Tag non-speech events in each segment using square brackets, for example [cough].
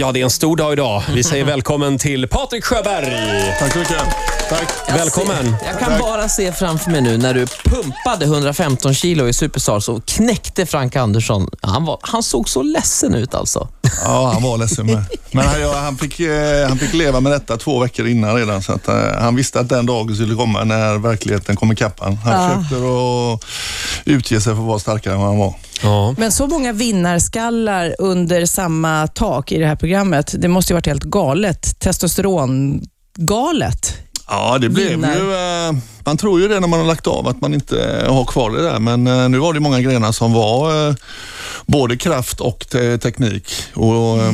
Ja, det är en stor dag idag. Vi säger [laughs] välkommen till Patrik Sjöberg. Tack så mycket. Tack. Jag Välkommen. Ser, jag kan bara se framför mig nu när du pumpade 115 kilo i Superstars och knäckte Frank Andersson. Han, var, han såg så ledsen ut alltså. Ja, han var ledsen med. Men han, ja, han, fick, eh, han fick leva med detta två veckor innan redan. Så att, eh, han visste att den dagen skulle komma när verkligheten kom ikapp han. Han Ja. försökte att utge sig för att vara starkare än vad han var. Ja. Men så många vinnarskallar under samma tak i det här programmet, det måste ju varit helt galet. Testosterongalet. Ja, det blev Vinnar. ju... eh, Man tror ju det när man har lagt av att man inte har kvar det där. Men eh, nu var det många grenar som var eh, både kraft och te- teknik. Och eh,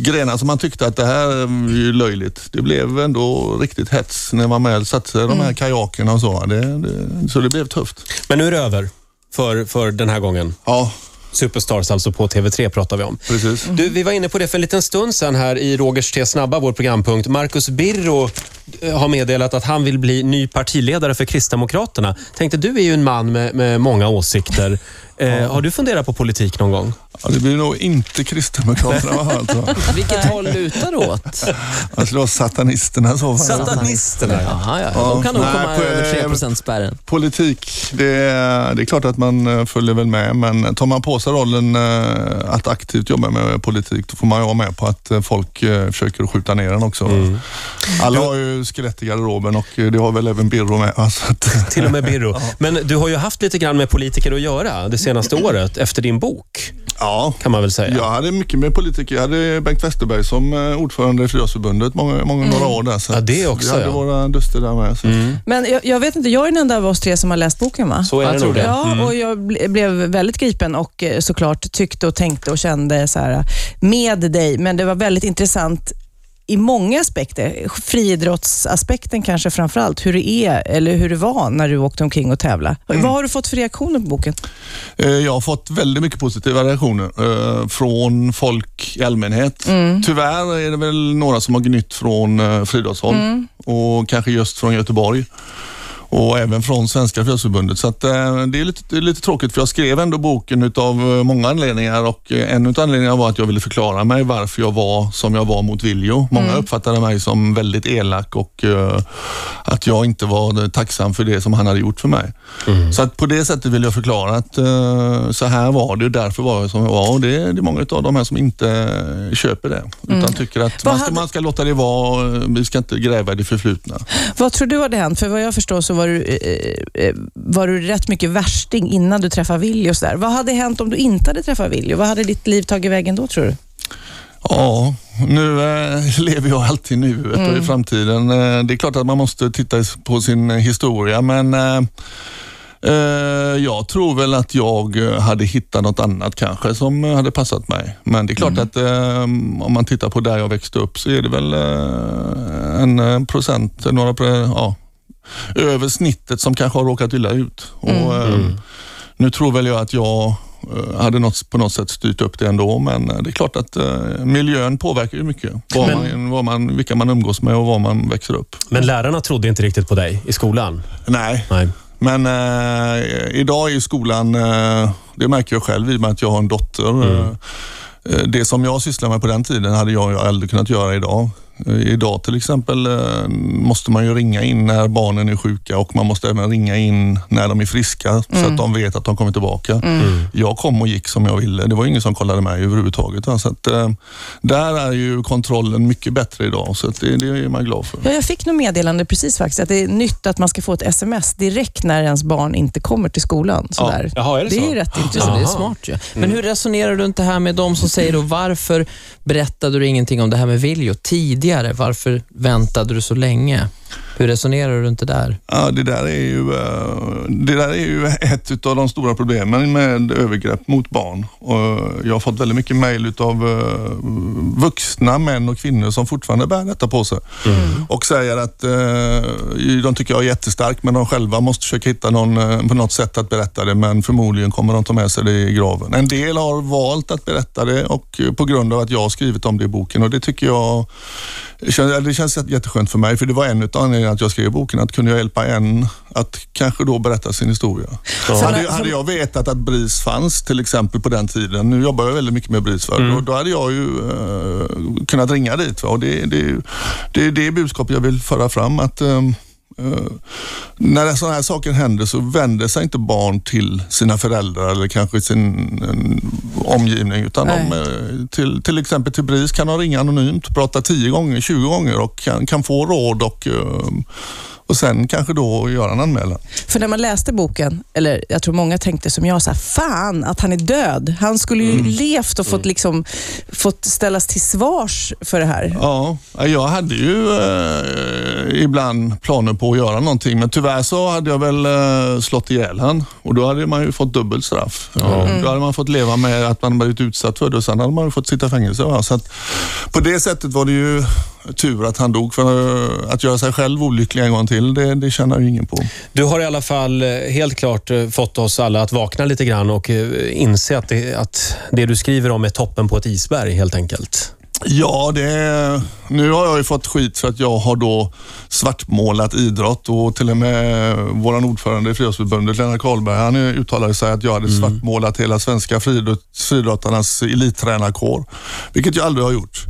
grenar som man tyckte att det här är ju löjligt. Det blev ändå riktigt hets när man väl satte sig i de här kajakerna och så. Det, det, så det blev tufft. Men nu är det över för, för den här gången. Ja, Superstars alltså på TV3 pratar vi om. precis. Du, vi var inne på det för en liten stund sedan här i Rogers T snabba, vår programpunkt. Marcus Birro eh, har meddelat att han vill bli ny partiledare för Kristdemokraterna. Tänkte, du är ju en man med, med många åsikter. Eh, har du funderat på politik någon gång? Ja, det blir nog inte Kristdemokraterna va, alltså. [laughs] Vilket håll lutar du åt? Jag skulle vara satanisterna så fall. Satanisterna, ja. Jaha, ja. De kan nog Nej, komma på- över 3 spärren. Politik, det är, det är klart att man eh, följer väl med, men tar man på sig rollen eh, att aktivt jobba med politik, då får man ju vara med på att eh, folk eh, försöker skjuta ner den också. Alla har ju skelett i garderoben och eh, det har väl även Birro med. va, Så att, Till och med Birro. [laughs] Men du har ju haft lite grann med politiker att göra det senaste [clears throat] året efter din bok, ja, kan man väl säga. jag hade mycket med politiker. Jag hade Bengt Westerberg som eh, ordförande i Friidrottsförbundet många, många några år där. Så Ja, det också, Vi hade ja. våra duster där med. Så. Men jag, jag vet inte, jag är den enda av oss tre som har läst boken va? Så är Jag det tror nog. det. Ja, och jag ble, blev väldigt gripen och eh, såklart tyckte och tänkte och kände så här, med dig. Men det var väldigt intressant i många aspekter. Friidrottsaspekten kanske framför allt. Hur det är, eller hur det var när du åkte omkring och tävlade. Vad har du fått för reaktioner på boken? Eh, Jag har fått väldigt mycket positiva reaktioner eh, från folk i allmänhet. Tyvärr är det väl några som har gnytt från eh, friidrottshåll och kanske just från Göteborg och även från Svenska Friidrottsförbundet. Så att, eh, det, är lite, det är lite tråkigt för jag skrev ändå boken utav eh, många anledningar och eh, en av anledningarna var att jag ville förklara mig varför jag var som jag var mot Viljo. Många uppfattade mig som väldigt elak och eh, att jag inte var tacksam för det som han hade gjort för mig. Så att på det sättet vill jag förklara att eh, så här var det och därför var jag som jag var. Och det, är- det är många av de här som inte köper det utan tycker att man ska, man ska låta det vara, vi ska inte gräva i det förflutna. Vad tror du hade hänt? För vad jag förstår så var du, eh, eh, var du rätt mycket värsting innan du träffade sådär. Vad hade hänt om du inte hade träffat Willy? Vad hade ditt liv tagit vägen då tror du? Ja, nu eh, [laughs] lever jag alltid nuet och i framtiden. Eh, det är klart att man måste titta på sin eh, historia men eh, eh, jag tror väl att jag eh, hade hittat något annat kanske som eh, hade passat mig. Men det är klart att eh, om man tittar på där jag växte upp så är det väl eh, en eh, procent, några, ja, över snittet som kanske har råkat illa ut. Och, eh, Nu tror väl jag att jag eh, hade något, på något sätt styrt upp det ändå, men eh, det är klart att eh, miljön påverkar ju mycket. Var man, var man, vilka man umgås med och var man växer upp. Men lärarna trodde inte riktigt på dig i skolan? Nej, Nej. men eh, idag i skolan, eh, det märker jag själv i och med att jag har en dotter. Eh, eh, det som jag sysslar med på den tiden hade jag aldrig kunnat göra idag. Eh, Idag till exempel eh, måste man ju ringa in när barnen är sjuka och man måste även ringa in när de är friska så att de vet att de kommer tillbaka. Jag kom och gick som jag ville. Det var ingen som kollade mig överhuvudtaget. Så att, eh, där är ju kontrollen mycket bättre idag så att det, det är man glad för. Ja, jag fick nog meddelande precis faktiskt att det är nytt att man ska få ett sms direkt när ens barn inte kommer till skolan. Sådär. Jaha, är det det så? är ju rätt Så intressant. det är smart ju. Men hur resonerar du inte här med de som säger då, varför berättade du ingenting om det här med Viljo tidigare? Varför väntade du så länge? Hur resonerar du inte där? Ja, det där är ju, eh, det där är ju ett av de stora problemen med övergrepp mot barn. Och jag har fått väldigt mycket mejl av vuxna män och kvinnor som fortfarande bär detta på sig och säger att eh, de tycker jag är jättestark men de själva måste försöka hitta någon, eh, på något sätt att berätta det men förmodligen kommer de ta med sig det i graven. En del har valt att berätta det och eh, på grund av att jag har skrivit om det i boken och det tycker jag Det känns, det jätteskönt för mig, för det var en av anledningarna att jag skrev boken, att kunde jag hjälpa en att kanske då berätta sin historia. Hade, hade jag vetat att BRIS fanns till exempel på den tiden, nu jobbar jag väldigt mycket med BRIS, mm. och då hade jag ju uh, kunnat ringa dit. Va? Och det, det, det är det budskap jag vill föra fram. att um, när sådana här saker händer så vänder sig inte barn till sina föräldrar eller kanske sin omgivning utan de, uh, till, till exempel till BRIS kan de ringa anonymt, prata 10 gånger, 20 gånger och kan, kan få råd och uh, och sen kanske då göra en anmälan. För när man läste boken, eller jag tror många tänkte som jag, så här, fan att han är död. Han skulle ju mm. levt och fått, mm. liksom, fått ställas till svars för det här. Ja, jag hade ju eh, ibland planer på att göra någonting, men tyvärr så hade jag väl eh, slått ihjäl han och då hade man ju fått dubbelt straff. Mm. Då hade man fått leva med att man blivit utsatt för det och sen hade man fått sitta i fängelse. Va? Så att, på det sättet var det ju tur att han dog. För eh, att göra sig själv olycklig en gång till, det, det tjänar ju ingen på. Du har i alla fall eh, helt klart eh, fått oss alla att vakna lite grann och inse att det, att det du skriver om är toppen på ett isberg helt enkelt. Ja, det, nu har jag ju fått skit för att jag har då svartmålat idrott och till och med vår ordförande i Friidrottsförbundet, Lennart Karlberg, han uttalade sig att jag hade mm. svartmålat hela svenska friidrottarnas elittränarkår, vilket jag aldrig har gjort.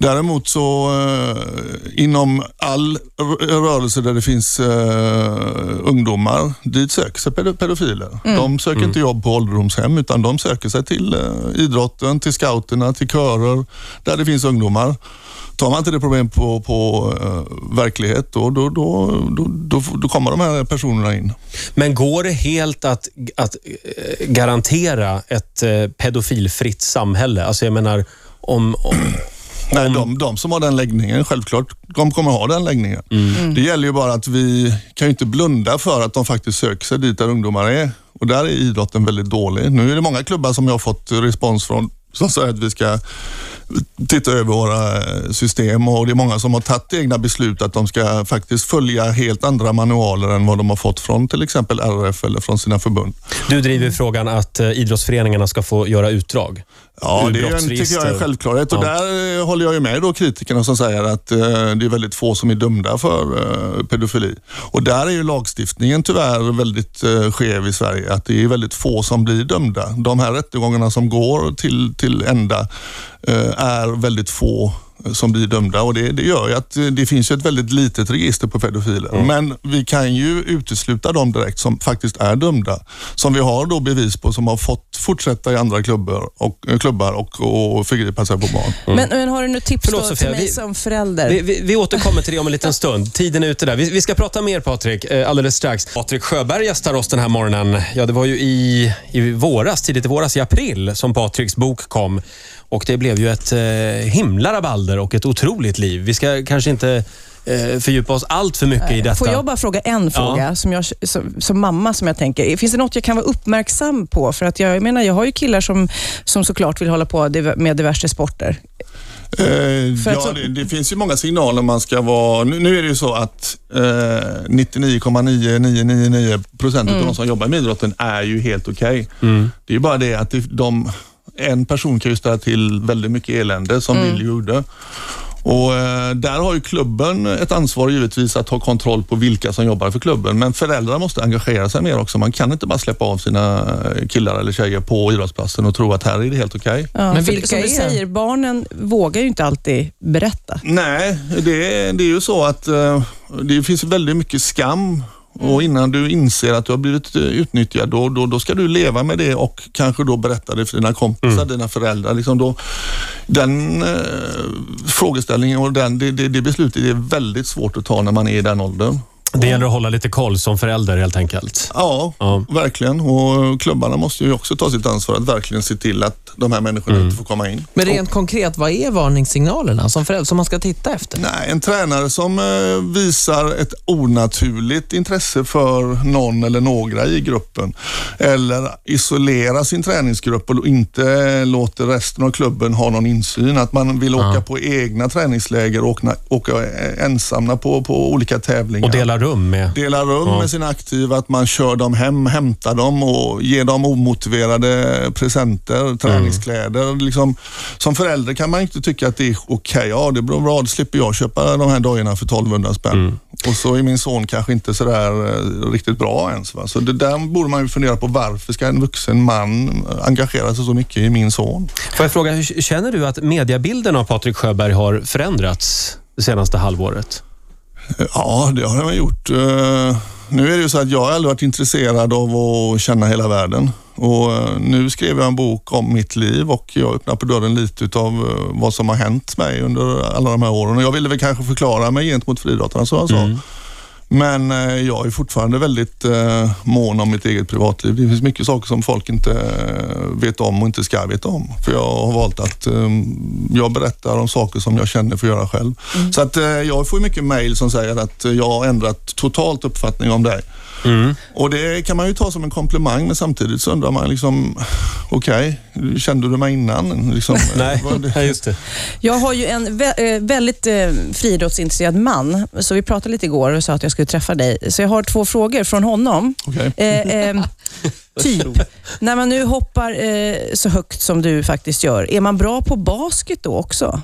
Däremot så eh, inom all rörelse där det finns eh, ungdomar, dit söker sig pedofiler. Mm. De söker mm. inte jobb på ålderdomshem utan de söker sig till eh, idrotten, till scouterna, till körer där det finns ungdomar. Tar man inte det problem på, på uh, verklighet, då, då, då, då, då, kommer de här personerna in. Men går det helt att, att garantera ett pedofilfritt samhälle? Alltså jag menar, om, om Nej, de, de som har den läggningen, självklart, de kommer ha den läggningen. Mm. mm. Det gäller ju bara att vi kan ju inte blunda för att de faktiskt söker sig dit där ungdomar är. Och där är idrotten väldigt dålig. Nu är det många klubbar som jag har fått respons från som säger att vi ska titta över våra system och det är många som har tagit egna beslut att de ska faktiskt följa helt andra manualer än vad de har fått från till exempel RF eller från sina förbund. Du driver frågan att eh, idrottsföreningarna ska få göra utdrag? Ja, det är en, tycker jag är en självklarhet. Ja. Och där eh, håller jag ju med då kritikerna som säger att eh, det är väldigt få som är dömda för eh, pedofili. Och där är ju lagstiftningen tyvärr väldigt eh, skev i Sverige. Att det är väldigt få som blir dömda. De här rättegångarna som går till, till ända eh, är väldigt få som blir dömda och det, det gör ju att det finns ett väldigt litet register på pedofiler. Mm. Men vi kan ju utesluta dem direkt som faktiskt är dömda. Som vi har då bevis på som har fått fortsätta i andra klubbar och, äh, klubbar och, och förgripa sig på barn. Mm. Men, men, har du något tips Förlåt, till mig vi, som förälder? Vi, vi, vi, återkommer till det om en liten stund. Tiden är ute där. Vi, vi ska prata mer Patrik eh, alldeles strax. Patrik Sjöberg gästar oss den här morgonen. Ja, det var ju i, i våras, tidigt i våras, i april, som Patriks bok kom. Och det blev ju ett eh, himla rabalder och ett otroligt liv. Vi ska kanske inte eh, fördjupa oss allt för mycket i detta. Får jag bara fråga en fråga ja. som, jag, som, som, mamma som jag tänker. Finns det något jag kan vara uppmärksam på? För att jag, jag menar, jag har ju killar som, som såklart vill hålla på med diverse sporter. Eh, ja, så... det, det, finns ju många signaler man ska vara... Nu, nu är det ju så att eh, 99,9999 procent mm. av de som jobbar med idrotten är ju helt okej. Okay. Mm. Det är bara det att de en person kan ju ställa till väldigt mycket elände som mm. Bill gjorde. Och eh, där har ju klubben ett ansvar givetvis att ha kontroll på vilka som jobbar för klubben. Men föräldrar måste engagera sig mer också. Man kan inte bara släppa av sina killar eller tjejer på idrottsplatsen och tro att här är det helt okej. Okay. Ja, men vilka som du säger, barnen vågar ju inte alltid berätta. Nej, det, det är ju så att uh, det finns väldigt mycket skam och innan du inser att du har blivit eh, utnyttjad, då, då, då ska du leva med det och kanske då berätta det för dina kompisar, mm. dina föräldrar. Liksom då, den eh, frågeställningen och den, det, det, det beslutet är väldigt svårt att ta när man är i den åldern. Det gäller att hålla lite koll som förälder helt enkelt. Ja, ja, verkligen. Och klubbarna måste ju också ta sitt ansvar att verkligen se till att de här människorna mm. inte får komma in. Men rent och, konkret, vad är varningssignalerna som förälder som man ska titta efter? Nej, en tränare som eh, visar ett onaturligt intresse för någon eller några i gruppen eller isolerar sin träningsgrupp och inte låter resten av klubben ha någon insyn. Att man vill åka ja. på egna träningsläger och åka, åka ensamma på, på olika tävlingar. Och delar rum med... delar rum Ja. med sina aktiva, att man kör dem hem, hämtar dem och ger dem omotiverade presenter, träningskläder. Liksom, som förälder kan man inte tycka att det är okej. Ja, det blir bra, då slipper jag köpa de här dojorna för 1200 spänn. Och så är min son kanske inte sådär eh, riktigt bra ens. Va? Så det där borde man ju fundera på. Varför ska en vuxen man engagera sig så mycket i min son? Får jag fråga, känner du att mediebilden av Patrik Sjöberg har förändrats det senaste halvåret? [laughs] Ja, det har jag gjort. Eh, nu är det ju så att jag har aldrig varit intresserad av att känna hela världen. Och eh, nu skrev jag en bok om mitt liv och jag öppnar på dörren lite utav eh, vad som har hänt mig under alla de här åren. Och jag ville väl kanske förklara mig gentemot friidrottarna som jag sa. Mm. Men eh, jag är fortfarande väldigt eh, mån om mitt eget privatliv. Det finns mycket saker som folk inte eh, vet om och inte ska veta om. För jag har valt att jag berättar om saker som jag känner för att göra själv. Så att jag får mycket mejl som säger att jag har ändrat totalt uppfattning om dig. Och det kan man ju ta som en komplimang men samtidigt så undrar man liksom, okej, kände du mig innan? Liksom, [laughs] Nej, det- [laughs] ja, just det. Jag har ju en vä- eh, väldigt eh, friidrottsintresserad man, så vi pratade lite igår och sa att jag skulle träffa dig. Så jag har två frågor från honom. Okej. Eh, [laughs] eh, typ, när man nu hoppar eh, så högt som du faktiskt gör, är man bra på basket då också?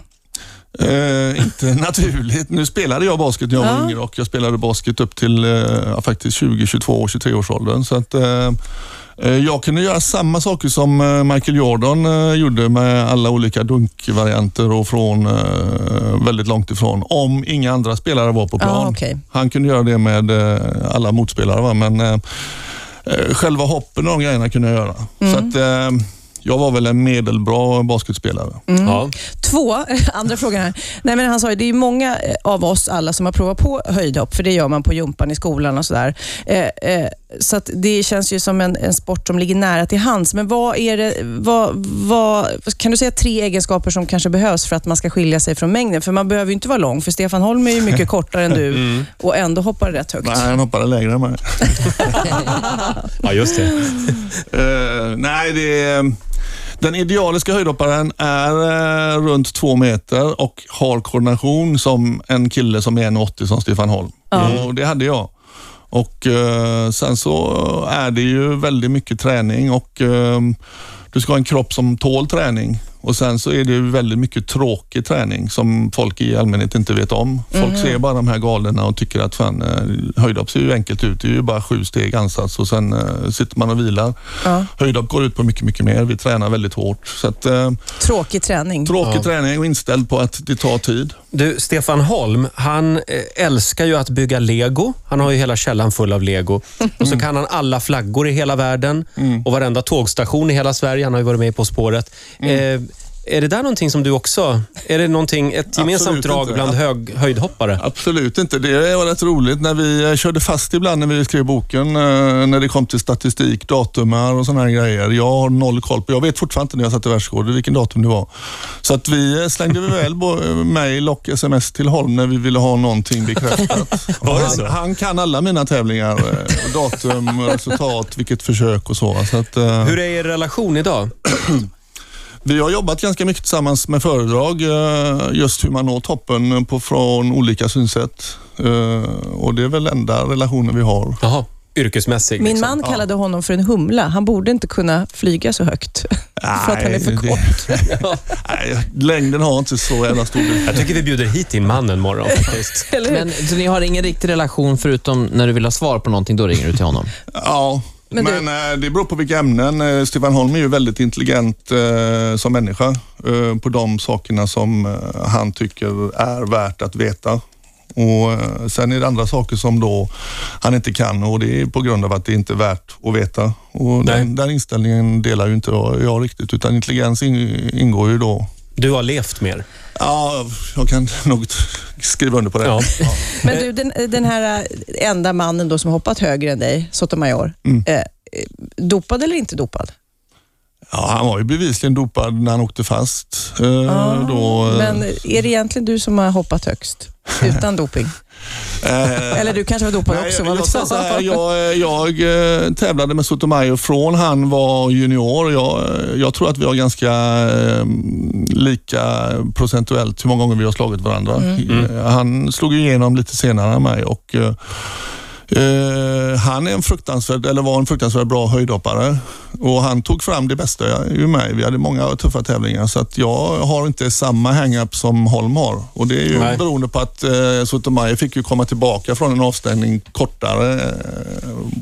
Eh, inte [laughs] naturligt. Nu spelade jag basket när jag var Ja. yngre och jag spelade basket upp till eh, faktiskt 20, 22, 23 års åldern. Så att, eh, eh, jag kunde göra samma saker som eh, Michael Jordan eh, gjorde med alla olika dunkvarianter och från väldigt långt ifrån. Om inga andra spelare var på plan. Ja, okej. Han kunde göra det med alla motspelare. Va? Men själva hoppen och de grejerna kunde jag göra. Så att, jag var väl en medelbra basketspelare. Ja. Två, [laughs] andra frågan här. Nej, men han sa ju, det är ju många eh, av oss alla som har provat på höjdhopp, för det gör man på jumpan i skolan och sådär. Eh, eh, så att det känns ju som en, en sport som ligger nära till hands. Men vad är det, vad, vad, kan du säga tre egenskaper som kanske behövs för att man ska skilja sig från mängden? För man behöver ju inte vara lång, för Stefan Holm är ju mycket [laughs] kortare än du och ändå hoppar rätt högt. Nej, han hoppade lägre än mig. [laughs] ja, just det. Eh, nej, det är, den idealiska höjdhopparen är eh, runt två meter och har koordination som en kille som är 1,80 som Stefan Holm. Och det hade jag. Och eh, Sen så är det ju väldigt mycket träning och eh, du ska ha en kropp som tål träning. Och Sen så är det ju väldigt mycket tråkig träning som folk i allmänhet inte vet om. Folk ser bara de här galorna och tycker att fan, eh, höjdhopp ser ju enkelt ut. Det är ju bara sju steg ansats och sen eh, sitter man och vilar. Ja. Höjdhopp går ut på mycket, mycket mer. Vi tränar väldigt hårt. Så att, eh, Tråkig träning. tråkig träning och inställd på att det tar tid. Du, Stefan Holm, han älskar ju att bygga lego. Han har ju hela källaren full av lego. Och så kan han alla flaggor i hela världen och varenda tågstation i hela Sverige. Han har ju varit med På spåret. Eh, är det där någonting som du också... Är det någonting, ett gemensamt Absolut drag inte. bland hög, höjdhoppare? Absolut inte. Det var rätt roligt när vi eh, körde fast ibland när vi skrev boken. eh, När det kom till statistik, datumar och sådana här grejer. Jag har noll koll på. Jag vet fortfarande inte när jag satte världsrekord vilken datum det var. Så att vi eh, slängde väl både mail och sms till Holm när vi ville ha någonting bekräftat. [laughs] Han, han kan alla mina tävlingar. eh, Datum, resultat, vilket försök och så. så att, eh, Hur är er relation idag? [clears throat] Vi har jobbat ganska mycket tillsammans med föredrag, eh, just hur man når toppen på, från olika synsätt. Eh, Och det är väl enda relationen vi har. Jaha, yrkesmässig. Min liksom. man kallade honom för en humla. Han borde inte kunna flyga så högt. [laughs] för att han är för Nej, det- kort. [laughs] Nej, längden har inte så jävla stor. Jag tycker vi bjuder hit din man en morgon [laughs] faktiskt. Men, så ni har ingen riktig relation förutom när du vill ha svar på någonting, då ringer du till honom? Ja, Men men, du- eh, det beror på vilka ämnen. Eh, Stefan Holm är ju väldigt intelligent eh, som människa på de sakerna som han tycker är värt att veta. Och Sen är det andra saker som då han inte kan och det är på grund av att det inte är värt att veta. Och den, den inställningen delar ju inte jag, jag riktigt utan intelligens in, ingår ju då. Du har levt mer. Ja, jag kan nog skriva under på det. Ja. Men du, den, den här eh, enda mannen då som hoppat högre än dig, Sotomayor, Mm. eh, eh, dopad eller inte dopad? Ja, han var ju bevisligen dopad när han åkte fast. Eh, då, eh, Men är det egentligen du som har hoppat högst utan doping? Eh, Eller du kanske var dopad Nej, också? jag, vad jag, vet så här, jag? jag, jag eh, tävlade med Sotomayor från han var junior. Jag, jag tror att vi har ganska eh, lika procentuellt hur många gånger vi har slagit varandra. Eh, Han slog ju igenom lite senare än mig och eh, eh, han är en fruktansvärd, eller var en fruktansvärt bra höjdhoppare och han tog fram det bästa ur mig. Vi hade många tuffa tävlingar så att jag har inte samma hang-up som Holm har och det är ju Nej. beroende på att eh, Sotomayor fick ju komma tillbaka från en avstängning kortare eh,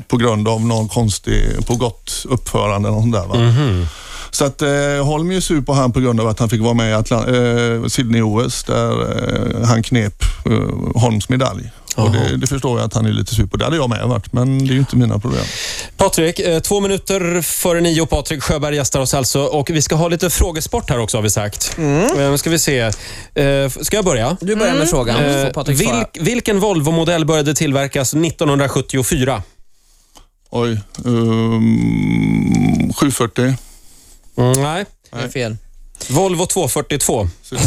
på grund av någon konstig, på gott uppförande något sånt där. Va? Så att eh, Holm är sur på han på grund av att han fick vara med i Atlant- eh, Sydney-OS där eh, han knep eh, Holms medalj. Och det, det förstår jag att han är lite sur på. Det hade jag med varit, men det är ju inte mina problem. Patrik, eh, två minuter före nio. Patrik Sjöberg gästar oss alltså. Och vi ska ha lite frågesport här också har vi sagt. Mm. ska vi se. Eh, Ska jag börja? Du börjar med frågan, Eh, Patrik svara. vilk, vilken Volvo-modell började tillverkas 1974? Oj, um, 740. Mm, nej. Det är fel. Volvo 242. Så där.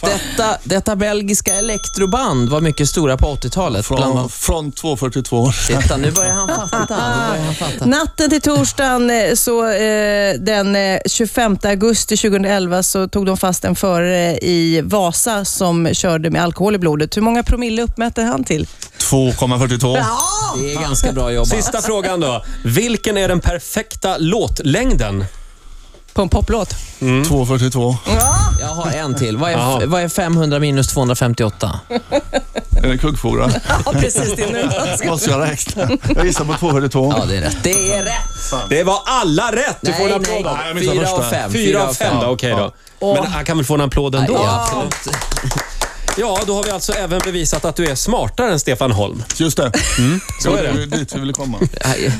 Detta, detta belgiska elektroband var mycket stora på 80-talet. Bland Från, från 242. Titta, nu börjar han [laughs] fatta. Börjar han fatta. Natten till torsdagen, eh, så, eh, den eh, 25 augusti 2011, så tog de fast en förare i Vasa som körde med alkohol i blodet. Hur många promille uppmätte han till? 2,42. Det är ganska bra jobbat. Sista frågan då. Vilken är den perfekta låtlängden? På en poplåt. 2,42. Jag har en till. Vad är, vad är 500 minus 258? Är det kuggfåglar? [laughs] Ja, precis. Det är nu. [laughs] Måste jag räkna? Jag gissar på 242. Ja, det är rätt. Det är rätt! Det var alla rätt! Du får en applåd. Nej, jag missade Fyra av första. fem. Fyra av fem okej då. Men han kan väl få en applåd ändå? Ja, absolut. Ja, då har vi alltså även bevisat att du är smartare än Stefan Holm. Just det. Så är det. Det är dit vi ville komma.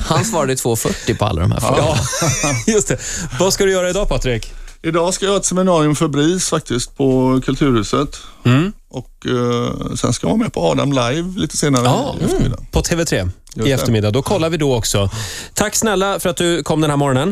Han svarade 240 på alla de här frågorna. Ja, [laughs] just det. Vad ska du göra idag, Patrik? Idag ska jag ha ett seminarium för BRIS faktiskt på Kulturhuset. Mm. Och eh, sen ska jag vara med på Adam live lite senare Ja, i eftermiddag. På TV3 i det. eftermiddag. Då kollar vi då också. Tack snälla för att du kom den här morgonen.